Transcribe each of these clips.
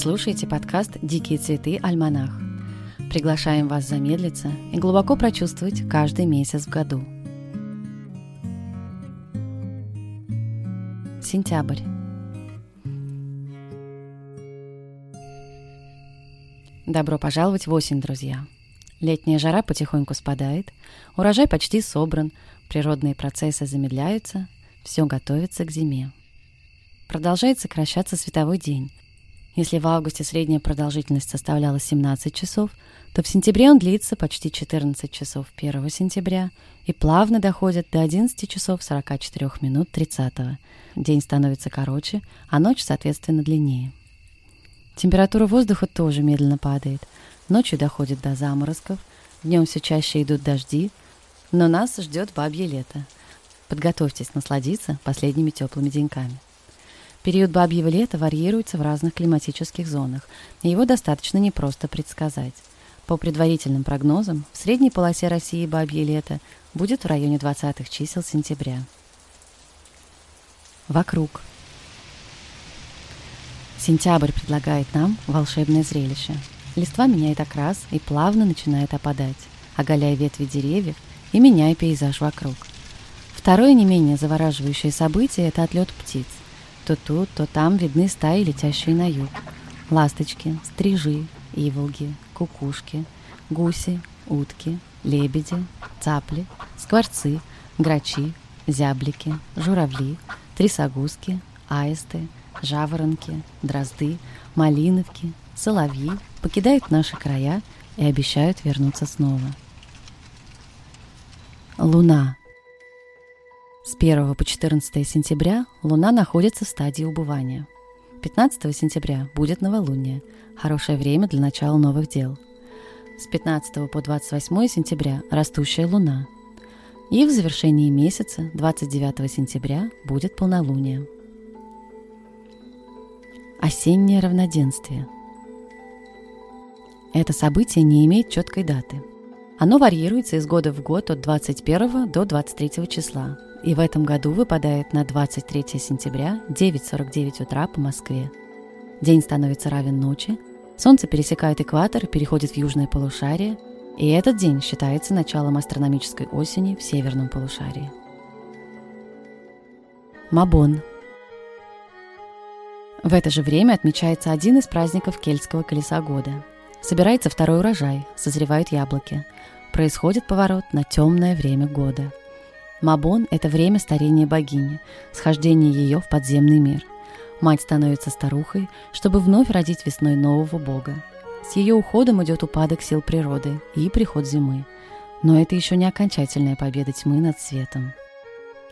Слушаете подкаст «Дикие цветы. Альманах». Приглашаем вас замедлиться и глубоко прочувствовать каждый месяц в году. Сентябрь. Добро пожаловать в осень, друзья! Летняя жара потихоньку спадает, урожай почти собран, природные процессы замедляются, все готовится к зиме. Продолжает сокращаться световой день. Если в августе средняя продолжительность составляла 17 часов, то в сентябре он длится почти 14 часов 1 сентября и плавно доходит до 11 часов 44 минут 30. День становится короче, а ночь, соответственно, длиннее. Температура воздуха тоже медленно падает – Ночью доходит до заморозков, днем все чаще идут дожди, но нас ждет бабье лето. Подготовьтесь насладиться последними теплыми деньками. Период бабьего лета варьируется в разных климатических зонах, и его достаточно непросто предсказать. По предварительным прогнозам, в средней полосе России бабье лето будет в районе 20-х чисел сентября. Вокруг. Сентябрь предлагает нам волшебное зрелище – Листва меняет окрас и плавно начинает опадать, оголяя ветви деревьев и меняя пейзаж вокруг. Второе не менее завораживающее событие – это отлет птиц. То тут, то там видны стаи, летящие на юг. Ласточки, стрижи, иволги, кукушки, гуси, утки, лебеди, цапли, скворцы, грачи, зяблики, журавли, трясогузки, аисты, жаворонки, дрозды, малиновки, соловьи покидают наши края и обещают вернуться снова. Луна. С 1 по 14 сентября Луна находится в стадии убывания. 15 сентября будет новолуние, хорошее время для начала новых дел. С 15 по 28 сентября растущая Луна. И в завершении месяца, 29 сентября, будет полнолуние. Осеннее равноденствие – это событие не имеет четкой даты. Оно варьируется из года в год от 21 до 23 числа, и в этом году выпадает на 23 сентября 9.49 утра по Москве. День становится равен ночи, Солнце пересекает экватор, переходит в южное полушарие, и этот день считается началом астрономической осени в северном полушарии. Мабон. В это же время отмечается один из праздников кельтского колеса года – Собирается второй урожай, созревают яблоки. Происходит поворот на темное время года. Мабон – это время старения богини, схождение ее в подземный мир. Мать становится старухой, чтобы вновь родить весной нового бога. С ее уходом идет упадок сил природы и приход зимы. Но это еще не окончательная победа тьмы над светом.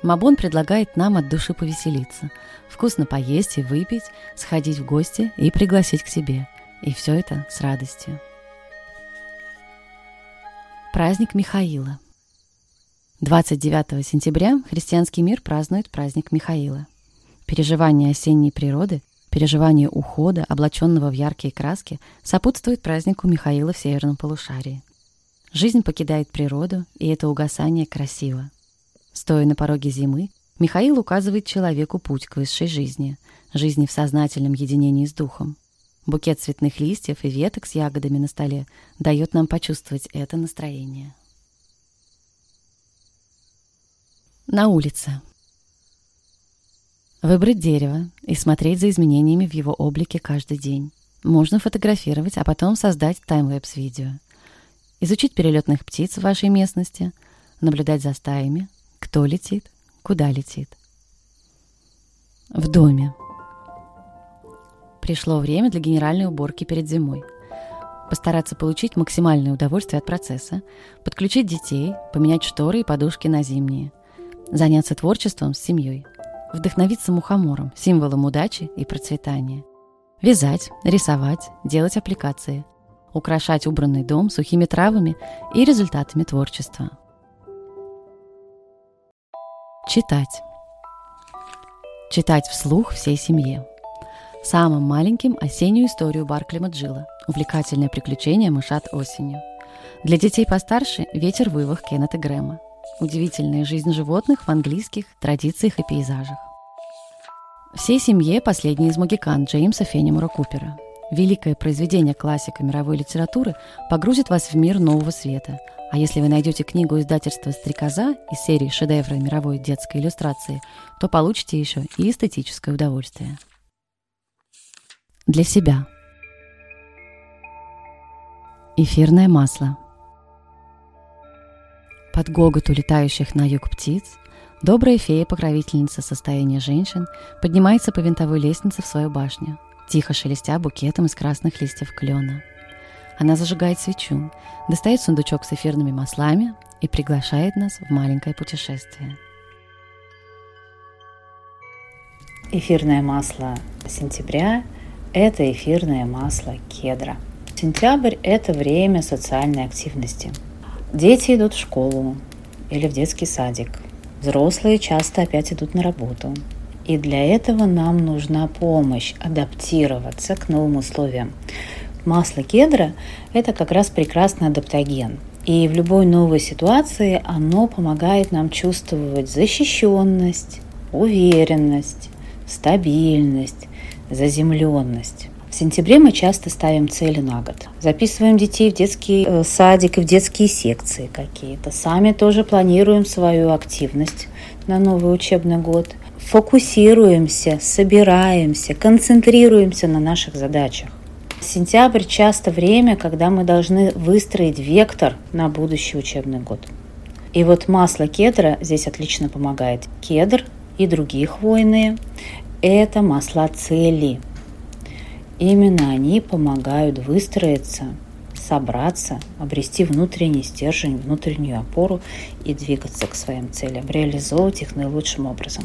Мабон предлагает нам от души повеселиться, вкусно поесть и выпить, сходить в гости и пригласить к себе – и все это с радостью. Праздник Михаила. 29 сентября христианский мир празднует праздник Михаила. Переживание осенней природы, переживание ухода, облаченного в яркие краски, сопутствует празднику Михаила в северном полушарии. Жизнь покидает природу, и это угасание красиво. Стоя на пороге зимы, Михаил указывает человеку путь к высшей жизни, жизни в сознательном единении с духом – Букет цветных листьев и веток с ягодами на столе дает нам почувствовать это настроение. На улице. Выбрать дерево и смотреть за изменениями в его облике каждый день. Можно фотографировать, а потом создать таймлэпс-видео. Изучить перелетных птиц в вашей местности, наблюдать за стаями, кто летит, куда летит. В доме. Пришло время для генеральной уборки перед зимой. Постараться получить максимальное удовольствие от процесса, подключить детей, поменять шторы и подушки на зимние, заняться творчеством с семьей, вдохновиться мухомором, символом удачи и процветания, вязать, рисовать, делать аппликации, украшать убранный дом сухими травами и результатами творчества. Читать. Читать вслух всей семье. Самым маленьким – осеннюю историю Баркли Маджила «Увлекательное приключение мышат осенью». Для детей постарше – «Ветер вывах» Кеннета Грэма. Удивительная жизнь животных в английских традициях и пейзажах. Всей семье последний из магикан Джеймса Феннимора Купера. Великое произведение классика мировой литературы погрузит вас в мир нового света. А если вы найдете книгу издательства «Стрекоза» из серии «Шедевры мировой детской иллюстрации», то получите еще и эстетическое удовольствие. Для себя. Эфирное масло. Под гогот улетающих на юг птиц добрая фея-покровительница состояния женщин поднимается по винтовой лестнице в свою башню – тихо шелестя букетом из красных листьев клена. Она зажигает свечу, достает сундучок с эфирными маслами и приглашает нас в маленькое путешествие. Эфирное масло сентября – это эфирное масло кедра. Сентябрь – это время социальной активности. Дети идут в школу или в детский садик. Взрослые часто опять идут на работу – и для этого нам нужна помощь адаптироваться к новым условиям. Масло кедра – это как раз прекрасный адаптоген. И в любой новой ситуации оно помогает нам чувствовать защищенность, уверенность, стабильность, заземленность. Сентябре мы часто ставим цели на год. Записываем детей в детский э, садик и в детские секции какие-то. Сами тоже планируем свою активность на новый учебный год – фокусируемся, собираемся, концентрируемся на наших задачах. Сентябрь часто время, когда мы должны выстроить вектор на будущий учебный год. И вот масло кедра здесь отлично помогает. Кедр и другие хвойные – это масла цели. Именно они помогают выстроиться, собраться, обрести внутренний стержень, внутреннюю опору и двигаться к своим целям, реализовывать их наилучшим образом.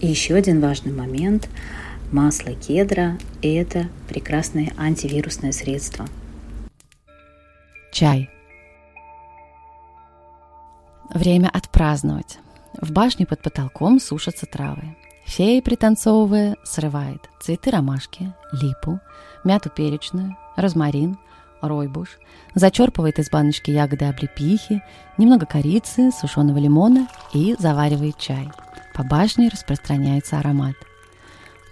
И еще один важный момент. Масло кедра – это прекрасное антивирусное средство. Чай. Время отпраздновать. В башне под потолком сушатся травы. Фея, пританцовывая, срывает цветы ромашки, липу, мяту перечную, розмарин, ройбуш, зачерпывает из баночки ягоды облепихи, немного корицы, сушеного лимона и заваривает чай – по башне распространяется аромат.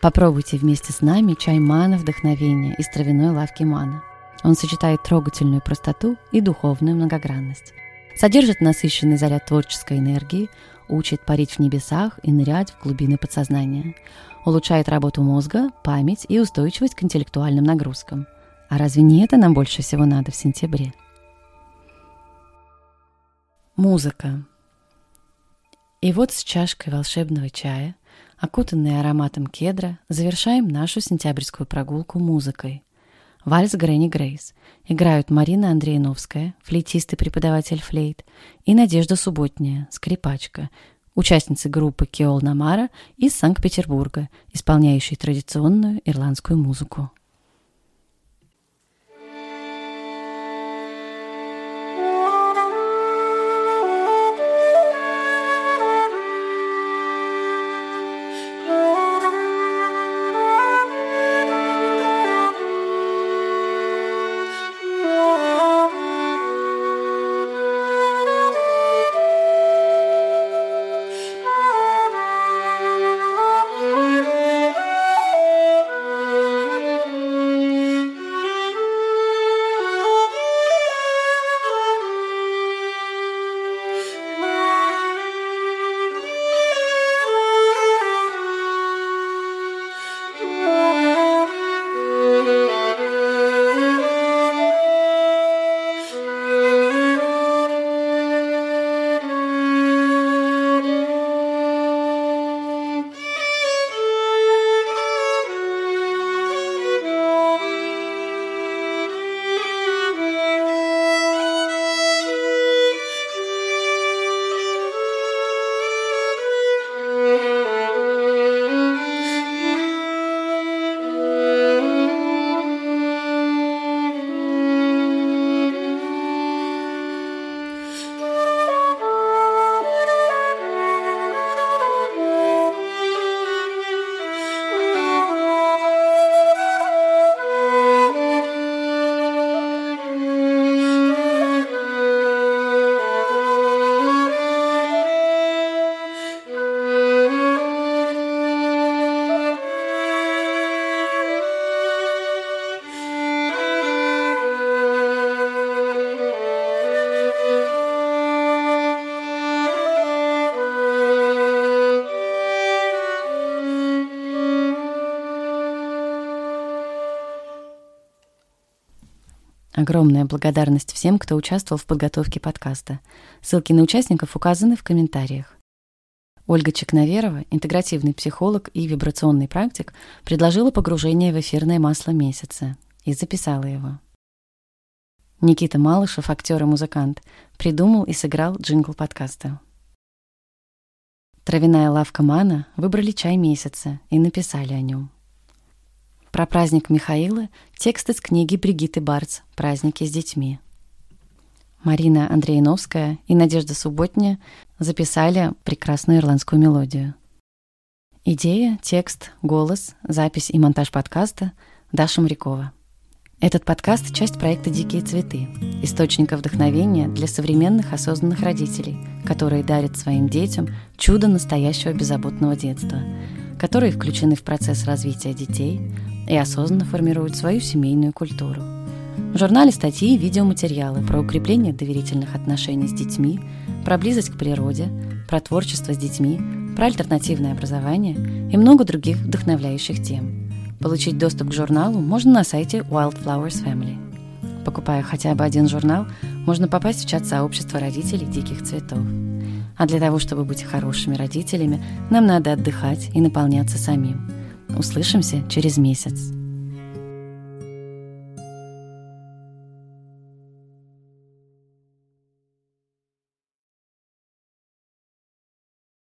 Попробуйте вместе с нами чай мана вдохновения из травяной лавки мана. Он сочетает трогательную простоту и духовную многогранность. Содержит насыщенный заряд творческой энергии, учит парить в небесах и нырять в глубины подсознания. Улучшает работу мозга, память и устойчивость к интеллектуальным нагрузкам. А разве не это нам больше всего надо в сентябре? Музыка. И вот с чашкой волшебного чая, окутанной ароматом кедра, завершаем нашу сентябрьскую прогулку музыкой. Вальс Грэнни Грейс. Играют Марина Андреяновская, флейтист и преподаватель флейт, и Надежда Субботняя, скрипачка, участницы группы Кеол Намара из Санкт-Петербурга, исполняющей традиционную ирландскую музыку. Огромная благодарность всем, кто участвовал в подготовке подкаста. Ссылки на участников указаны в комментариях. Ольга Чекноверова, интегративный психолог и вибрационный практик, предложила погружение в эфирное масло месяца и записала его. Никита Малышев, актер и музыкант, придумал и сыграл джингл подкаста. Травяная лавка Мана выбрали чай месяца и написали о нем. Про праздник Михаила текст из книги Бригиты Барц «Праздники с детьми». Марина Андреиновская и Надежда Субботня записали прекрасную ирландскую мелодию. Идея, текст, голос, запись и монтаж подкаста Даша Морякова. Этот подкаст – часть проекта «Дикие цветы», источника вдохновения для современных осознанных родителей, которые дарят своим детям чудо настоящего беззаботного детства, которые включены в процесс развития детей, и осознанно формируют свою семейную культуру. В журнале статьи и видеоматериалы про укрепление доверительных отношений с детьми, про близость к природе, про творчество с детьми, про альтернативное образование и много других вдохновляющих тем. Получить доступ к журналу можно на сайте Wildflowers Family. Покупая хотя бы один журнал, можно попасть в чат сообщества родителей диких цветов. А для того, чтобы быть хорошими родителями, нам надо отдыхать и наполняться самим – Услышимся через месяц.